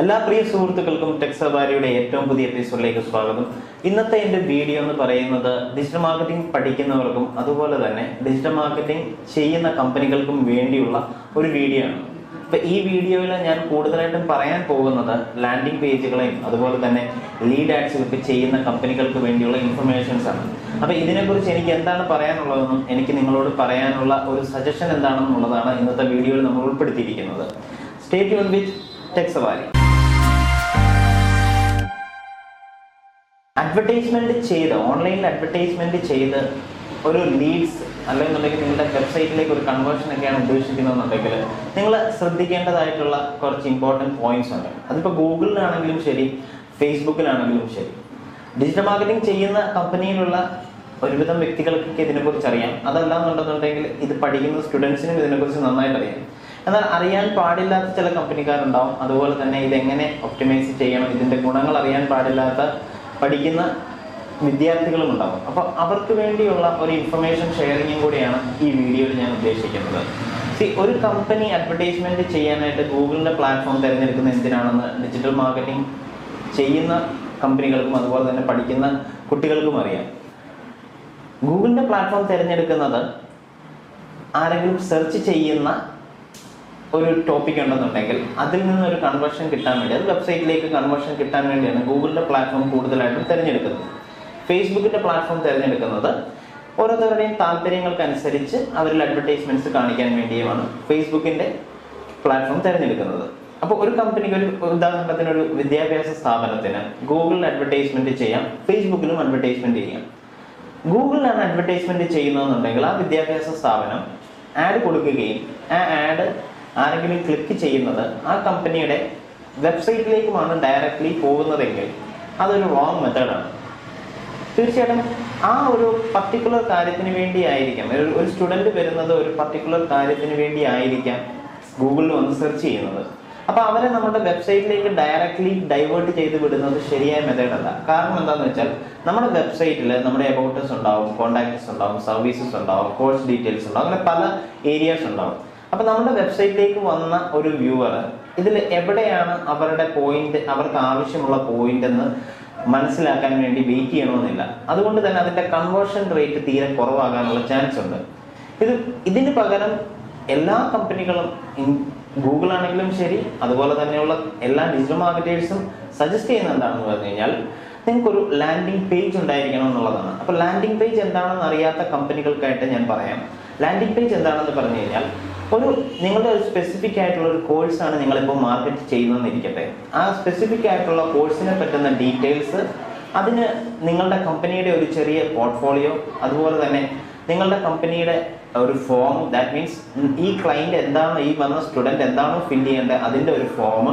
എല്ലാ പ്രിയ സുഹൃത്തുക്കൾക്കും ടെക് സവാരിയുടെ ഏറ്റവും പുതിയ എപ്പിസോഡിലേക്ക് സ്വാഗതം. ഇന്നത്തെ എന്റെ വീഡിയോ എന്ന് പറയുന്നത് ഡിജിറ്റൽ മാർക്കറ്റിംഗ് പഠിക്കുന്നവർക്കും അതുപോലെ തന്നെ ഡിജിറ്റൽ മാർക്കറ്റിംഗ് ചെയ്യുന്ന കമ്പനികൾക്കും വേണ്ടിയുള്ള ഒരു വീഡിയോ ആണ്. അപ്പൊ ഈ വീഡിയോയിൽ ഞാൻ കൂടുതലായിട്ടും പറയാൻ പോകുന്നത് ലാൻഡിംഗ് പേജുകളെയും അതുപോലെ തന്നെ ലീഡ് ആഡ്സ് ഒക്കെ ചെയ്യുന്ന കമ്പനികൾക്ക് വേണ്ടിയുള്ള ഇൻഫർമേഷൻസ് ആണ്. അപ്പൊ ഇതിനെക്കുറിച്ച് എനിക്ക് എന്താണ് പറയാനുള്ളതെന്നും എനിക്ക് നിങ്ങളോട് പറയാനുള്ള ഒരു സജഷൻ എന്താണെന്നുള്ളതാണ് ഇന്നത്തെ വീഡിയോയിൽ നമ്മൾ ഉൾപ്പെടുത്തിയിരിക്കുന്നത്. സ്റ്റേറ്റ് വിത്ത് ടെക്സ് സവാരി അഡ്വർടൈസ്മെന്റ് ചെയ്ത് ഓൺലൈനിൽ അഡ്വർടൈസ്മെന്റ് ചെയ്ത് ഒരു ലീഡ്സ് അല്ലെന്നുണ്ടെങ്കിൽ നിങ്ങളുടെ വെബ്സൈറ്റിലേക്ക് ഒരു കൺവേർഷൻ ഒക്കെയാണ് ഉദ്ദേശിക്കുന്നതെന്നുണ്ടെങ്കിൽ നിങ്ങൾ ശ്രദ്ധിക്കേണ്ടതായിട്ടുള്ള കുറച്ച് ഇമ്പോർട്ടന്റ് പോയിന്റ്സ് ഉണ്ട്. അതിപ്പോൾ ഗൂഗിളിലാണെങ്കിലും ശരി ഫേസ്ബുക്കിലാണെങ്കിലും ശരി. ഡിജിറ്റൽ മാർക്കറ്റിംഗ് ചെയ്യുന്ന കമ്പനിയിലുള്ള ഒരുവിധം വ്യക്തികൾക്കൊക്കെ ഇതിനെക്കുറിച്ച് അറിയാം. അതല്ല എന്നുണ്ടെന്നുണ്ടെങ്കിൽ ഇത് പഠിക്കുന്ന സ്റ്റുഡൻസിനും ഇതിനെക്കുറിച്ച് നന്നായിട്ട് അറിയാം. എന്നാൽ അറിയാൻ പാടില്ലാത്ത ചില കമ്പനിക്കാരുണ്ടാവും അതുപോലെ തന്നെ ഇതെങ്ങനെ ഒപ്റ്റിമൈസ് ചെയ്യണം ഇതിന്റെ ഗുണങ്ങൾ അറിയാൻ പാടില്ലാത്ത പഠിക്കുന്ന വിദ്യാർത്ഥികളും ഉണ്ടാവും. അപ്പോൾ അവർക്ക് വേണ്ടിയുള്ള ഒരു ഇൻഫർമേഷൻ ഷെയറിങ്ങും കൂടിയാണ് ഈ വീഡിയോയിൽ ഞാൻ ഉദ്ദേശിക്കുന്നത്. സി ഒരു കമ്പനി അഡ്വർടൈസ്മെന്റ് ചെയ്യാനായിട്ട് ഗൂഗിളിന്റെ പ്ലാറ്റ്ഫോം തിരഞ്ഞെടുക്കുന്ന എന്തിനാണെന്ന് ഡിജിറ്റൽ മാർക്കറ്റിംഗ് ചെയ്യുന്ന കമ്പനികൾക്കും അതുപോലെ തന്നെ പഠിക്കുന്ന കുട്ടികൾക്കും അറിയാം. ഗൂഗിളിന്റെ പ്ലാറ്റ്ഫോം തിരഞ്ഞെടുക്കുന്നത് ആരെങ്കിലും സെർച്ച് ചെയ്യുന്ന ഒരു ടോപ്പിക് ഉണ്ടെന്നുണ്ടെങ്കിൽ അതിൽ നിന്ന് ഒരു കൺവേർഷൻ കിട്ടാൻ വേണ്ടി അത് വെബ്സൈറ്റിലേക്ക് കൺവേർഷൻ കിട്ടാൻ വേണ്ടിയാണ് ഗൂഗിളിന്റെ പ്ലാറ്റ്ഫോം കൂടുതലായിട്ടും തിരഞ്ഞെടുക്കുന്നത്. ഫേസ്ബുക്കിന്റെ പ്ലാറ്റ്ഫോം തിരഞ്ഞെടുക്കുന്നത് ഓരോരുത്തരുടെയും താല്പര്യങ്ങൾക്കനുസരിച്ച് അവരിൽ അഡ്വർടൈസ്മെന്റ്സ് കാണിക്കാൻ വേണ്ടിയുമാണ് ഫേസ്ബുക്കിന്റെ പ്ലാറ്റ്ഫോം തിരഞ്ഞെടുക്കുന്നത്. അപ്പോൾ ഒരു കമ്പനിക്ക് ഒരു ഉദാഹരണത്തിന് ഒരു വിദ്യാഭ്യാസ സ്ഥാപനത്തിന് ഗൂഗിളിൽ അഡ്വർടൈസ്മെന്റ് ചെയ്യാം ഫേസ്ബുക്കിലും അഡ്വർടൈസ്മെന്റ് ചെയ്യാം. ഗൂഗിളിലാണ് അഡ്വർടൈസ്മെന്റ് ചെയ്യുന്നതെന്നുണ്ടെങ്കിൽ ആ വിദ്യാഭ്യാസ സ്ഥാപനം ആഡ് കൊടുക്കുകയും ആ ആഡ് ആരെങ്കിലും ക്ലിക്ക് ചെയ്യുന്നത് ആ കമ്പനിയുടെ വെബ്സൈറ്റിലേക്കുമാണ് ഡയറക്റ്റ്ലി പോകുന്നതെങ്കിൽ അതൊരു റോങ് മെത്തേഡാണ് തീർച്ചയായിട്ടും ആ ഒരു പർട്ടിക്കുലർ കാര്യത്തിന് വേണ്ടി ആയിരിക്കാം. ഒരു സ്റ്റുഡന്റ് വരുന്നത് ഒരു പർട്ടിക്കുലർ കാര്യത്തിന് വേണ്ടി ആയിരിക്കാം ഗൂഗിളിൽ വന്ന് സെർച്ച് ചെയ്യുന്നത്. അപ്പോൾ അവരെ നമ്മുടെ വെബ്സൈറ്റിലേക്ക് ഡയറക്റ്റ്ലി ഡൈവേർട്ട് ചെയ്ത് വിടുന്നത് ശരിയായ മെത്തേഡല്ല കാരണം എന്താണെന്ന് വെച്ചാൽ നമ്മുടെ വെബ്സൈറ്റിൽ നമ്മുടെ അബൌട്ടേഴ്സ് ഉണ്ടാവും കോൺടാക്ട്സ് ഉണ്ടാവും സർവീസസ് ഉണ്ടാവും കോഴ്സ് ഡീറ്റെയിൽസ് ഉണ്ടാവും അങ്ങനെ പല ഏരിയാസ് ഉണ്ടാവും. അപ്പൊ നമ്മുടെ വെബ്സൈറ്റിലേക്ക് വന്ന ഒരു വ്യൂവർ ഇതിൽ എവിടെയാണ് അവരുടെ പോയിന്റ് അവർക്ക് ആവശ്യമുള്ള പോയിന്റ് എന്ന് മനസ്സിലാക്കാൻ വേണ്ടി വെയിറ്റ് ചെയ്യണമെന്നില്ല. അതുകൊണ്ട് തന്നെ അതിന്റെ കൺവേർഷൻ റേറ്റ് തീരെ കുറവാകാനുള്ള ചാൻസ് ഉണ്ട്. ഇത് ഇതിന് പകരം എല്ലാ കമ്പനികളും ഗൂഗിൾ ആണെങ്കിലും ശരി അതുപോലെ തന്നെയുള്ള എല്ലാ ഡിജിറ്റൽ മാർക്കറ്റേഴ്സും സജസ്റ്റ് ചെയ്യുന്ന എന്താണെന്ന് പറഞ്ഞു കഴിഞ്ഞാൽ നിങ്ങൾക്കൊരു ലാൻഡിംഗ് പേജ് ഉണ്ടായിരിക്കണം എന്നുള്ളതാണ്. അപ്പോൾ ലാൻഡിംഗ് പേജ് എന്താണെന്ന് അറിയാത്ത കമ്പനികൾക്കായിട്ട് ഞാൻ പറയാം. ലാൻഡിംഗ് പേജ് എന്താണെന്ന് പറഞ്ഞു കഴിഞ്ഞാൽ ഒരു നിങ്ങളുടെ ഒരു സ്പെസിഫിക് ആയിട്ടുള്ള ഒരു കോഴ്സാണ് നിങ്ങളിപ്പോൾ മാർക്കറ്റ് ചെയ്യുന്നതെന്ന് ഇരിക്കട്ടെ ആ സ്പെസിഫിക് ആയിട്ടുള്ള കോഴ്സിനെ പറ്റുന്ന ഡീറ്റെയിൽസ് അതിന് നിങ്ങളുടെ കമ്പനിയുടെ ഒരു ചെറിയ പോർട്ട്ഫോളിയോ അതുപോലെ തന്നെ നിങ്ങളുടെ കമ്പനിയുടെ ഒരു ഫോം ദാറ്റ് മീൻസ് ഈ ക്ലയന്റ് എന്താണ് ഈ വന്ന സ്റ്റുഡന്റ് എന്താണോ ഫിൽ ചെയ്യേണ്ടത് അതിന്റെ ഒരു ഫോം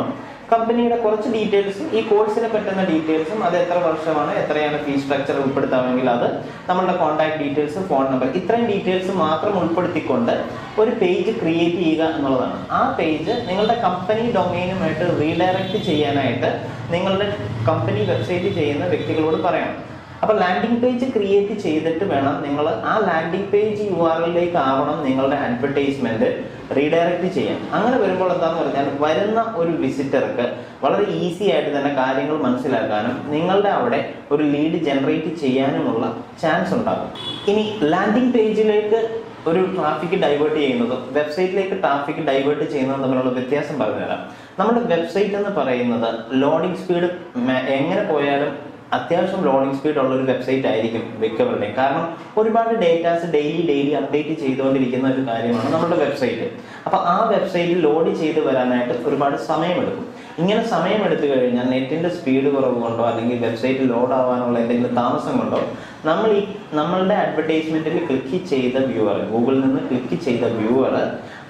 കമ്പനിയുടെ കുറച്ച് ഡീറ്റെയിൽസും ഈ കോഴ്സിനെ പറ്റുന്ന ഡീറ്റെയിൽസും അത് എത്ര വർഷമാണ് എത്രയാണ് ഫീസ് സ്ട്രക്ചർ ഉൾപ്പെടുത്താമെങ്കിൽ അത് നമ്മളുടെ കോൺടാക്ട് ഡീറ്റെയിൽസ് ഫോൺ നമ്പർ ഇത്രയും ഡീറ്റെയിൽസ് മാത്രം ഉൾപ്പെടുത്തിക്കൊണ്ട് ഒരു പേജ് ക്രിയേറ്റ് ചെയ്യുക എന്നുള്ളതാണ്. ആ പേജ് നിങ്ങളുടെ കമ്പനി ഡൊമൈനുമായിട്ട് റീഡയറക്റ്റ് ചെയ്യാനായിട്ട് നിങ്ങളുടെ കമ്പനി വെബ്സൈറ്റ് ചെയ്യുന്ന വ്യക്തികളോട് പറയണം അപ്പൊ ലാൻഡിംഗ് പേജ് ക്രിയേറ്റ് ചെയ്തിട്ട് വേണം നിങ്ങൾ ആ ലാൻഡിംഗ് പേജ് യു ആർ ആവണം നിങ്ങളുടെ അഡ്വർടൈസ്മെന്റ് റീഡയറക്റ്റ് ചെയ്യാം. അങ്ങനെ വരുമ്പോൾ എന്താണെന്ന് പറഞ്ഞാൽ വരുന്ന ഒരു വിസിറ്റർക്ക് വളരെ ഈസി ആയിട്ട് തന്നെ കാര്യങ്ങൾ മനസ്സിലാക്കാനും നിങ്ങളുടെ അവിടെ ഒരു ലീഡ് ജനറേറ്റ് ചെയ്യാനുമുള്ള ചാൻസ് ഉണ്ടാകും. ഇനി ലാൻഡിംഗ് പേജിലേക്ക് ഒരു ട്രാഫിക് ഡൈവേർട്ട് ചെയ്യുന്നതും വെബ്സൈറ്റിലേക്ക് ട്രാഫിക് ഡൈവേർട്ട് ചെയ്യുന്നതും തമ്മിലുള്ള വ്യത്യാസം പറഞ്ഞുതരാം. നമ്മുടെ വെബ്സൈറ്റ് എന്ന് പറയുന്നത് ലോഡിംഗ് സ്പീഡ് എങ്ങനെ പോയാലും അത്യാവശ്യം റോളിംഗ് സ്പീഡ് ഉള്ള ഒരു വെബ്സൈറ്റ് ആയിരിക്കും മിക്കവരുടെയും. കാരണം ഒരുപാട് ഡേറ്റാസ് ഡെയിലി ഡെയിലി അപ്ഡേറ്റ് ചെയ്തുകൊണ്ടിരിക്കുന്ന ഒരു കാര്യമാണ് നമ്മുടെ വെബ്സൈറ്റ് അപ്പൊ ആ വെബ്സൈറ്റ് ലോഡ് ചെയ്ത് വരാനായിട്ട് ഒരുപാട് സമയമെടുക്കും. ഇങ്ങനെ സമയമെടുത്തു കഴിഞ്ഞാൽ നെറ്റിന്റെ സ്പീഡ് കുറവ് കൊണ്ടോ അല്ലെങ്കിൽ വെബ്സൈറ്റ് ലോഡ് ആവാനുള്ള എന്തെങ്കിലും താമസം കൊണ്ടോ നമ്മൾ ഈ നമ്മളുടെ അഡ്വർടൈസ്മെന്റിൽ ക്ലിക്ക് ചെയ്ത വ്യൂവർ ഗൂഗിളിൽ നിന്ന് ക്ലിക്ക് ചെയ്ത വ്യൂവർ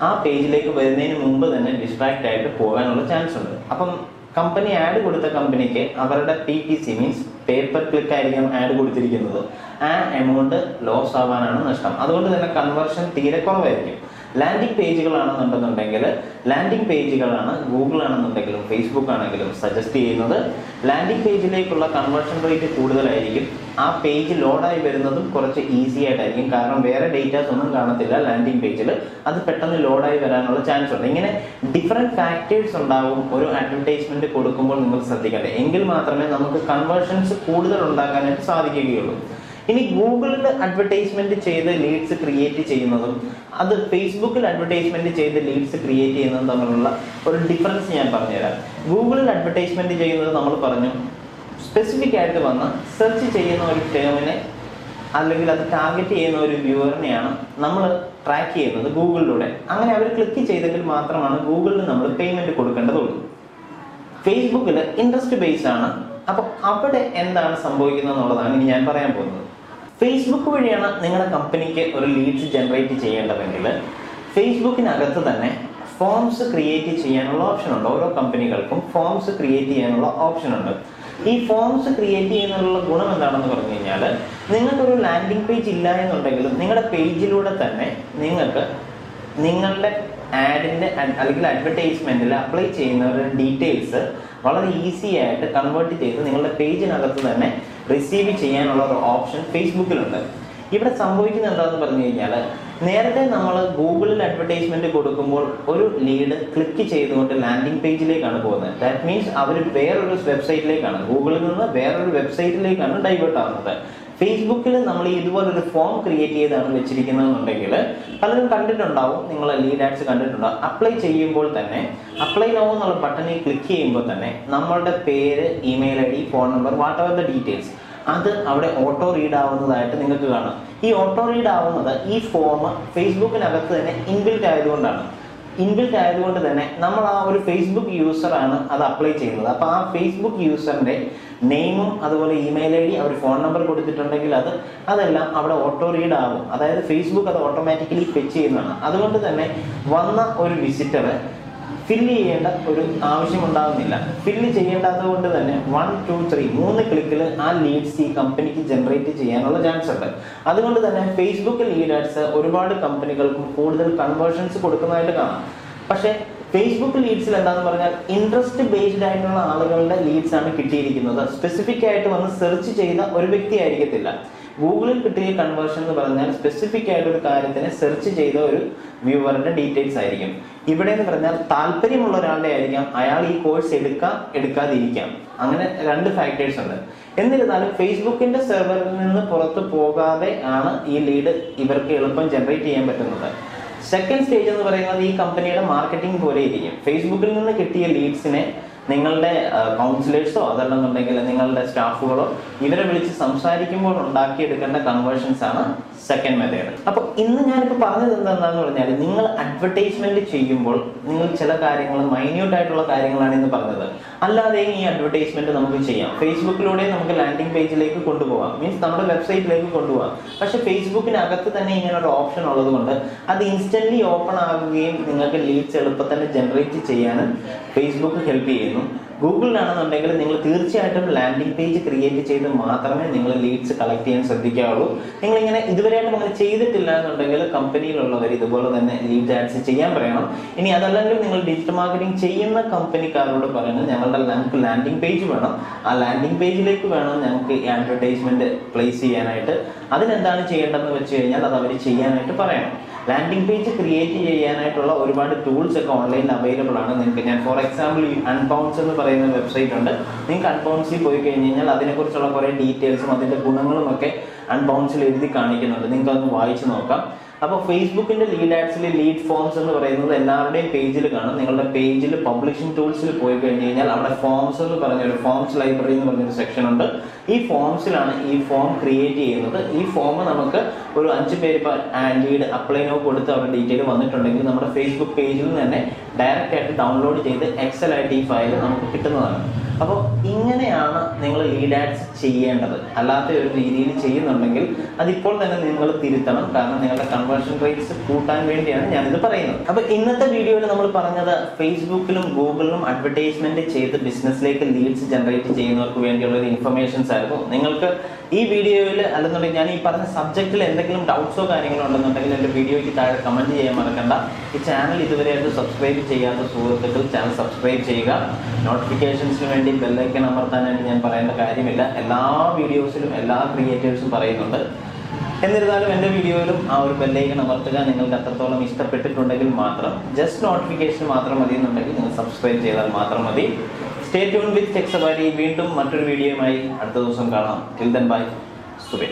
ആ പേജിലേക്ക് വരുന്നതിന് മുമ്പ് തന്നെ ഡിസ്ട്രാക്ട് ആയിട്ട് പോകാനുള്ള ചാൻസ് ഉണ്ട്. അപ്പം കമ്പനി ആഡ് കൊടുത്ത കമ്പനിക്ക് അവരുടെ P P C means paper click ആയിരിക്കും ആഡ് കൊടുത്തിരിക്കുന്നത്. ആ എമൗണ്ട് ലോസ് ആവാനാണ് നഷ്ടം. അതുകൊണ്ട് തന്നെ കൺവേർഷൻ തീരെ കുറവായിരിക്കും. ലാൻഡിംഗ് പേജുകളാണെന്നുണ്ടെന്നുണ്ടെങ്കിൽ ലാൻഡിംഗ് പേജുകളാണ് ഗൂഗിൾ ആണെന്നുണ്ടെങ്കിലും ഫേസ്ബുക്ക് ആണെങ്കിലും സജസ്റ്റ് ചെയ്യുന്നത്. ലാൻഡിംഗ് പേജിലേക്കുള്ള കൺവേർഷൻ റേറ്റ് കൂടുതലായിരിക്കും. ആ പേജ് ലോഡായി വരുന്നതും കുറച്ച് ഈസി ആയിട്ടായിരിക്കും. കാരണം വേറെ ഡേറ്റാസ് ഒന്നും കാണത്തില്ല ലാൻഡിംഗ് പേജിൽ അത് പെട്ടെന്ന് ലോഡായി വരാനുള്ള ചാൻസ് ഉണ്ട്. ഇങ്ങനെ ഡിഫറെന്റ് ഫാക്ടേഴ്സ് ഉണ്ടാവും ഒരു അഡ്വർടൈസ്മെന്റ് കൊടുക്കുമ്പോൾ നിങ്ങൾ ശ്രദ്ധിക്കേണ്ടത്. എങ്കിൽ മാത്രമേ നമുക്ക് കൺവേർഷൻസ് കൂടുതൽ ഉണ്ടാക്കാനായിട്ട് സാധിക്കുകയുള്ളൂ. ഇനി ഗൂഗിളിൽ അഡ്വർടൈസ്മെന്റ് ചെയ്ത് ലീഡ്സ് ക്രിയേറ്റ് ചെയ്യുന്നതും അത് ഫേസ്ബുക്കിൽ അഡ്വർടൈസ്മെന്റ് ചെയ്ത് ലീഡ്സ് ക്രിയേറ്റ് ചെയ്യുന്നതും തമ്മിലുള്ള ഒരു ഡിഫറൻസ് ഞാൻ പറഞ്ഞുതരാം. ഗൂഗിളിൽ അഡ്വർടൈസ്മെന്റ് ചെയ്യുന്നത് നമ്മൾ പറഞ്ഞു സ്പെസിഫിക് ആയിട്ട് വന്ന് സെർച്ച് ചെയ്യുന്ന ഒരു ടേമിനെ അല്ലെങ്കിൽ അത് ടാർഗറ്റ് ചെയ്യുന്ന ഒരു വ്യൂവറിനെയാണ് നമ്മൾ ട്രാക്ക് ചെയ്യുന്നത് ഗൂഗിളിലൂടെ. അങ്ങനെ അവർ ക്ലിക്ക് ചെയ്തെങ്കിൽ മാത്രമാണ് ഗൂഗിളിൽ നമ്മൾ പേയ്മെന്റ് കൊടുക്കേണ്ടതുള്ളൂ. ഫേസ്ബുക്കിൽ ഇൻട്രസ്റ്റ് ബേസ്ഡ് ആണ്. അപ്പൊ അവിടെ എന്താണ് സംഭവിക്കുന്നത് എന്നുള്ളതാണ് ഇനി ഞാൻ പറയാൻ പോകുന്നത്. ഫേസ്ബുക്ക് വഴിയാണ് നിങ്ങളുടെ കമ്പനിക്ക് ഒരു ലീഡ്സ് ജനറേറ്റ് ചെയ്യേണ്ടതെങ്കിൽ ഫേസ്ബുക്കിനകത്ത് തന്നെ ഫോംസ് ക്രിയേറ്റ് ചെയ്യാനുള്ള ഓപ്ഷൻ ഉണ്ട്. ഓരോ കമ്പനികൾക്കും ഫോംസ് ക്രിയേറ്റ് ചെയ്യാനുള്ള ഓപ്ഷൻ ഉണ്ട്. ഈ ഫോംസ് ക്രിയേറ്റ് ചെയ്യുന്നതിനുള്ള ഗുണം എന്താണെന്ന് പറഞ്ഞു കഴിഞ്ഞാൽ നിങ്ങൾക്കൊരു ലാൻഡിംഗ് പേജ് ഇല്ല എന്നുണ്ടെങ്കിലും നിങ്ങളുടെ പേജിലൂടെ തന്നെ നിങ്ങൾക്ക് നിങ്ങളുടെ ആഡിന്റെ അല്ലെങ്കിൽ അഡ്വർടൈസ്മെന്റിൽ അപ്ലൈ ചെയ്യുന്നവരുടെ ഡീറ്റെയിൽസ് വളരെ ഈസി ആയിട്ട് കൺവേർട്ട് ചെയ്ത് നിങ്ങളുടെ പേജിനകത്ത് തന്നെ റിസീവ് ചെയ്യാനുള്ള ഒരു ഓപ്ഷൻ ഫേസ്ബുക്കിലുണ്ട് ഇവിടെ സംഭവിക്കുന്നത് എന്താണെന്ന് പറഞ്ഞു കഴിഞ്ഞാൽ നേരത്തെ നമ്മൾ ഗൂഗിളിൽ അഡ്വർടൈസ്മെന്റ് കൊടുക്കുമ്പോൾ ഒരു ലീഡ് ക്ലിക്ക് ചെയ്തുകൊണ്ട് ലാൻഡിംഗ് പേജിലേക്കാണ് പോകുന്നത്. ദാറ്റ് മീൻസ് അവർ വേറൊരു വെബ്സൈറ്റിലേക്കാണ് ഗൂഗിളിൽ നിന്ന് വേറൊരു വെബ്സൈറ്റിലേക്കാണ് ഡൈവേർട്ട് ആവുന്നത്. ഫേസ്ബുക്കിൽ നമ്മൾ ഇതുപോലൊരു ഫോം ക്രിയേറ്റ് ചെയ്താണ് വെച്ചിരിക്കുന്നതെന്നുണ്ടെങ്കിൽ പലരും കണ്ടിട്ടുണ്ടാവും നിങ്ങൾ ലീഡ് ആഡ്സ് കണ്ടിട്ടുണ്ടാവും. അപ്ലൈ ചെയ്യുമ്പോൾ തന്നെ അപ്ലൈ നോ എന്നുള്ള ബട്ടണിൽ ക്ലിക്ക് ചെയ്യുമ്പോൾ തന്നെ നമ്മളുടെ പേര് email I D phone number whatever the details അത് അവിടെ ഓട്ടോ റീഡ് ആവുന്നതായിട്ട് നിങ്ങൾക്ക് കാണാം. ഈ ഓട്ടോ റീഡ് ആവുന്നത് ഈ ഫോം ഫേസ്ബുക്കിനകത്ത് തന്നെ ഇൻബിൽറ്റ് ആയതുകൊണ്ടാണ്. ഇൻബിൽറ്റ് ആയതുകൊണ്ട് തന്നെ നമ്മൾ ആ ഒരു ഫേസ്ബുക്ക് യൂസറാണ് അത് അപ്ലൈ ചെയ്യുന്നത്. അപ്പോൾ ആ ഫേസ്ബുക്ക് യൂസറിന്റെ നെയിമും അതുപോലെ ഇമെയിൽ ഐ ഡി അവർ ഫോൺ നമ്പർ കൊടുത്തിട്ടുണ്ടെങ്കിൽ അത് അതെല്ലാം അവിടെ ഓട്ടോ റീഡ് ആകും അതായത് ഫേസ്ബുക്ക് അത് ഓട്ടോമാറ്റിക്കലി ഫെച്ച് ചെയ്യുന്നതാണ്. അതുകൊണ്ട് തന്നെ വന്ന ഒരു വിസിറ്റർ ഫില്ല് ചെയ്യേണ്ട ഒരു ആവശ്യം ഉണ്ടാകുന്നില്ല ഫില്ല് ചെയ്യേണ്ടാത്തത് കൊണ്ട് തന്നെ വൺ ടു ത്രീ മൂന്ന് ക്ലിക്കിൽ ആ ലീഡ്സ് ഈ കമ്പനിക്ക് ജനറേറ്റ് ചെയ്യാനുള്ള ചാൻസ് ഉണ്ട്. അതുകൊണ്ട് തന്നെ ഫേസ്ബുക്ക് ലീഡേഴ്സ് ഒരുപാട് കമ്പനികൾക്കും കൂടുതൽ കൺവേർഷൻസ് കൊടുക്കുന്നതായിട്ട് കാണാം. പക്ഷേ ഫേസ്ബുക്ക് ലീഡ്സിൽ എന്താന്ന് പറഞ്ഞാൽ ഇൻട്രസ്റ്റ് ബേസ്ഡ് ആയിട്ടുള്ള ആളുകളുടെ ലീഡ്സ് ആണ് കിട്ടിയിരിക്കുന്നത്. സ്പെസിഫിക് ആയിട്ട് വന്ന് സെർച്ച് ചെയ്ത ഒരു വ്യക്തി ആയിരിക്കത്തില്ല. ഗൂഗിളിൽ കിട്ടിയ കൺവേർഷൻ എന്ന് പറഞ്ഞാൽ സ്പെസിഫിക് ആയിട്ട് ഒരു കാര്യത്തിനെ സെർച്ച് ചെയ്ത ഒരു വ്യൂവറിന്റെ ഡീറ്റെയിൽസ് ആയിരിക്കും. ഇവിടെ എന്ന് പറഞ്ഞാൽ താല്പര്യമുള്ള ഒരാളുടെ ആയിരിക്കാം. അയാൾ ഈ കോഴ്സ് എടുക്കാം എടുക്കാതിരിക്കാം. അങ്ങനെ രണ്ട് ഫാക്ടേഴ്സ് ഉണ്ട്. എന്നിരുന്നാലും ഫേസ്ബുക്കിന്റെ സെർവറിൽ നിന്ന് പുറത്തു പോകാതെ ആണ് ഈ ലീഡ് ഇവർക്ക് എളുപ്പം ജനറേറ്റ് ചെയ്യാൻ പറ്റുന്നത്. സെക്കൻഡ് സ്റ്റേജ് എന്ന് പറയുന്നത് ഈ കമ്പനിയുടെ മാർക്കറ്റിംഗ് പോലെ ഇരിക്കും. ഫേസ്ബുക്കിൽ നിന്ന് കിട്ടിയ ലീഡ്സിനെ നിങ്ങളുടെ കൗൺസിലേഴ്സോ അതല്ലെന്നുണ്ടെങ്കിൽ നിങ്ങളുടെ സ്റ്റാഫുകളോ ഇവരെ വിളിച്ച് സംസാരിക്കുമ്പോൾ ഉണ്ടാക്കിയെടുക്കേണ്ട കൺവേർഷൻസ് ആണ് സെക്കൻഡ് മെത്തേഡ് അപ്പോൾ ഇന്ന് ഞാനിപ്പോൾ പറഞ്ഞത് എന്താണെന്ന് പറഞ്ഞാൽ നിങ്ങൾ അഡ്വർടൈസ്മെന്റ് ചെയ്യുമ്പോൾ നിങ്ങൾ ചില കാര്യങ്ങൾ മൈന്യൂട്ട് ആയിട്ടുള്ള കാര്യങ്ങളാണ് ഇന്ന് പറഞ്ഞത്. അല്ലാതെ ഈ അഡ്വർടൈസ്മെന്റ് നമുക്ക് ചെയ്യാം. ഫേസ്ബുക്കിലൂടെ നമുക്ക് ലാൻഡിംഗ് പേജിലേക്ക് കൊണ്ടുപോകാം മീൻസ് നമ്മുടെ വെബ്സൈറ്റിലേക്ക് കൊണ്ടുപോകാം പക്ഷെ ഫേസ്ബുക്കിനകത്ത് തന്നെ ഇങ്ങനെ ഒരു ഓപ്ഷൻ ഉള്ളത് കൊണ്ട് അത് ഇൻസ്റ്റന്റ് ഓപ്പൺ ആകുകയും നിങ്ങൾക്ക് ലീഡ്സ് എളുപ്പത്തിൽ ജനറേറ്റ് ചെയ്യാനും ഫേസ്ബുക്ക് ഹെൽപ്പ് ചെയ്യുന്നു ഗൂഗിളിലാണെന്നുണ്ടെങ്കിൽ നിങ്ങൾ തീർച്ചയായിട്ടും ലാൻഡിംഗ് പേജ് ക്രിയേറ്റ് ചെയ്ത് മാത്രമേ നിങ്ങൾ ലീഡ്സ് കളക്ട് ചെയ്യാൻ ശ്രദ്ധിക്കാവുള്ളൂ. നിങ്ങൾ ഇങ്ങനെ ഇതുവരെയായിട്ടും അങ്ങനെ ചെയ്തിട്ടില്ല എന്നുണ്ടെങ്കിൽ കമ്പനിയിലുള്ളവർ ഇതുപോലെ തന്നെ ലീഡ് ആഡ്സ് ചെയ്യാൻ പറയണം. ഇനി അതല്ലെങ്കിൽ നിങ്ങൾ ഡിജിറ്റൽ മാർക്കറ്റിംഗ് ചെയ്യുന്ന കമ്പനിക്കാരോട് പറയുന്നത് ഞങ്ങളുടെ ഞങ്ങൾക്ക് ലാൻഡിംഗ് പേജ് വേണം. ആ ലാൻഡിംഗ് പേജിലേക്ക് വേണം ഞങ്ങൾക്ക് അഡ്വർടൈസ്മെന്റ് പ്ലേസ് ചെയ്യാനായിട്ട്. അതിനെന്താണ് ചെയ്യേണ്ടതെന്ന് വെച്ച് കഴിഞ്ഞാൽ അത് അവർ ചെയ്യാനായിട്ട് പറയണം. ലാൻഡിംഗ് പേജ് ക്രിയേറ്റ് ചെയ്യാനായിട്ടുള്ള ഒരുപാട് ടൂൾസ് ഒക്കെ ഓൺലൈനിൽ അവൈലബിൾ ആണ്. നിങ്ങൾക്ക് ഞാൻ ഫോർ എക്സാമ്പിൾ അൺബൗൺസ് എന്ന് പറയുന്ന വെബ്സൈറ്റ് ഉണ്ട്. നിങ്ങൾക്ക് അൺബൗൺസിൽ പോയി കഴിഞ്ഞ് കഴിഞ്ഞാൽ അതിനെക്കുറിച്ചുള്ള കുറേ ഡീറ്റെയിൽസും അതിന്റെ ഗുണങ്ങളും ഒക്കെ അൺബൗൺസിൽ എഴുതി കാണിക്കുന്നുണ്ട്. നിങ്ങൾക്ക് അതൊന്ന് വായിച്ചു നോക്കാം. അപ്പോൾ ഫേസ്ബുക്കിന്റെ ലീഡ് ആഡ്സിൽ ലീഡ് ഫോംസ് എന്ന് പറയുന്നത് എല്ലാവരുടെയും പേജിൽ കാണും. നിങ്ങളുടെ പേജിൽ പബ്ലിഷിംഗ് ടൂൾസിൽ പോയി കഴിഞ്ഞ് കഴിഞ്ഞാൽ അവിടെ ഫോംസ് എന്ന് പറഞ്ഞ ഒരു ഫോംസ് ലൈബ്രറി എന്ന് പറഞ്ഞൊരു സെക്ഷൻ ഉണ്ട്. ഈ ഫോംസിലാണ് ഈ ഫോം ക്രിയേറ്റ് ചെയ്യുന്നത്. ഈ ഫോം നമുക്ക് ഒരു അഞ്ച് പേര് ഇപ്പോൾ ലീഡ് അപ്ലൈ നോ കൊടുത്ത് അവരുടെ ഡീറ്റെയിൽ വന്നിട്ടുണ്ടെങ്കിൽ നമ്മുടെ ഫേസ്ബുക്ക് പേജിൽ നിന്ന് തന്നെ ഡയറക്റ്റ് ആയിട്ട് ഡൗൺലോഡ് ചെയ്ത് എക്സൽ ആയിട്ട് ഈ ഫയൽ നമുക്ക് കിട്ടുന്നതാണ്. അപ്പോൾ ഇങ്ങനെയാണ് നിങ്ങൾ ലീഡ് ആഡ്സ് ചെയ്യേണ്ടത്. അല്ലാത്ത ഒരു രീതിയിൽ ചെയ്യുന്നുണ്ടെങ്കിൽ അതിപ്പോൾ തന്നെ നിങ്ങൾ തിരുത്തണം. കാരണം നിങ്ങളുടെ കൺവേർഷൻ റേറ്റ്സ് കൂട്ടാൻ വേണ്ടിയാണ് ഞാനിത് പറയുന്നത്. അപ്പോൾ ഇന്നത്തെ വീഡിയോയിൽ നമ്മൾ പറഞ്ഞത് ഫേസ്ബുക്കിലും ഗൂഗിളിലും അഡ്വർടൈസ്മെന്റ് ചെയ്ത് ബിസിനസ്സിലേക്ക് ലീഡ്സ് ജനറേറ്റ് ചെയ്യുന്നവർക്ക് വേണ്ടിയുള്ള ഒരു ഇൻഫർമേഷൻസ് ആയിരുന്നു. നിങ്ങൾക്ക് ഈ വീഡിയോയിൽ അല്ലെന്നുണ്ടെങ്കിൽ ഞാൻ ഈ പറഞ്ഞ സബ്ജക്റ്റിൽ എന്തെങ്കിലും ഡൗട്ട്സോ കാര്യങ്ങളോ ഉണ്ടെന്നുണ്ടെങ്കിൽ എന്റെ വീഡിയോയ്ക്ക് താഴെ കമന്റ് ചെയ്യാൻ മറക്കണ്ട. ഈ ചാനൽ ഇതുവരെയായിട്ട് സബ്സ്ക്രൈബ് ചെയ്യാത്ത സുഹൃത്തുക്കൾ ചാനൽ സബ്സ്ക്രൈബ് ചെയ്യുക. നോട്ടിഫിക്കേഷൻസിന് വേണ്ടി ബെല്ലൈക്കൺ അമർത്താനായിട്ട് ഞാൻ പറയേണ്ട കാര്യമില്ല. എല്ലാ വീഡിയോസിലും എല്ലാ ക്രിയേറ്റേഴ്സും പറയുന്നുണ്ട്. എന്നിരുന്നാലും എന്റെ വീഡിയോയിലും ആ ഒരു ബെല്ലൈക്കൺ അമർത്തുക നിങ്ങൾക്ക് അത്രത്തോളം ഇഷ്ടപ്പെട്ടിട്ടുണ്ടെങ്കിൽ മാത്രം ജസ്റ്റ് നോട്ടിഫിക്കേഷൻ മാത്രം മതി എന്നുണ്ടെങ്കിൽ നിങ്ങൾ സബ്സ്ക്രൈബ് ചെയ്താൽ മാത്രം മതി. സ്റ്റേ ട്യൂൺ വിത്ത് ടെക്സബാരി വീണ്ടും മറ്റൊരു വീഡിയോയുമായി അടുത്ത ദിവസം കാണാം. Till then bye സുബേ.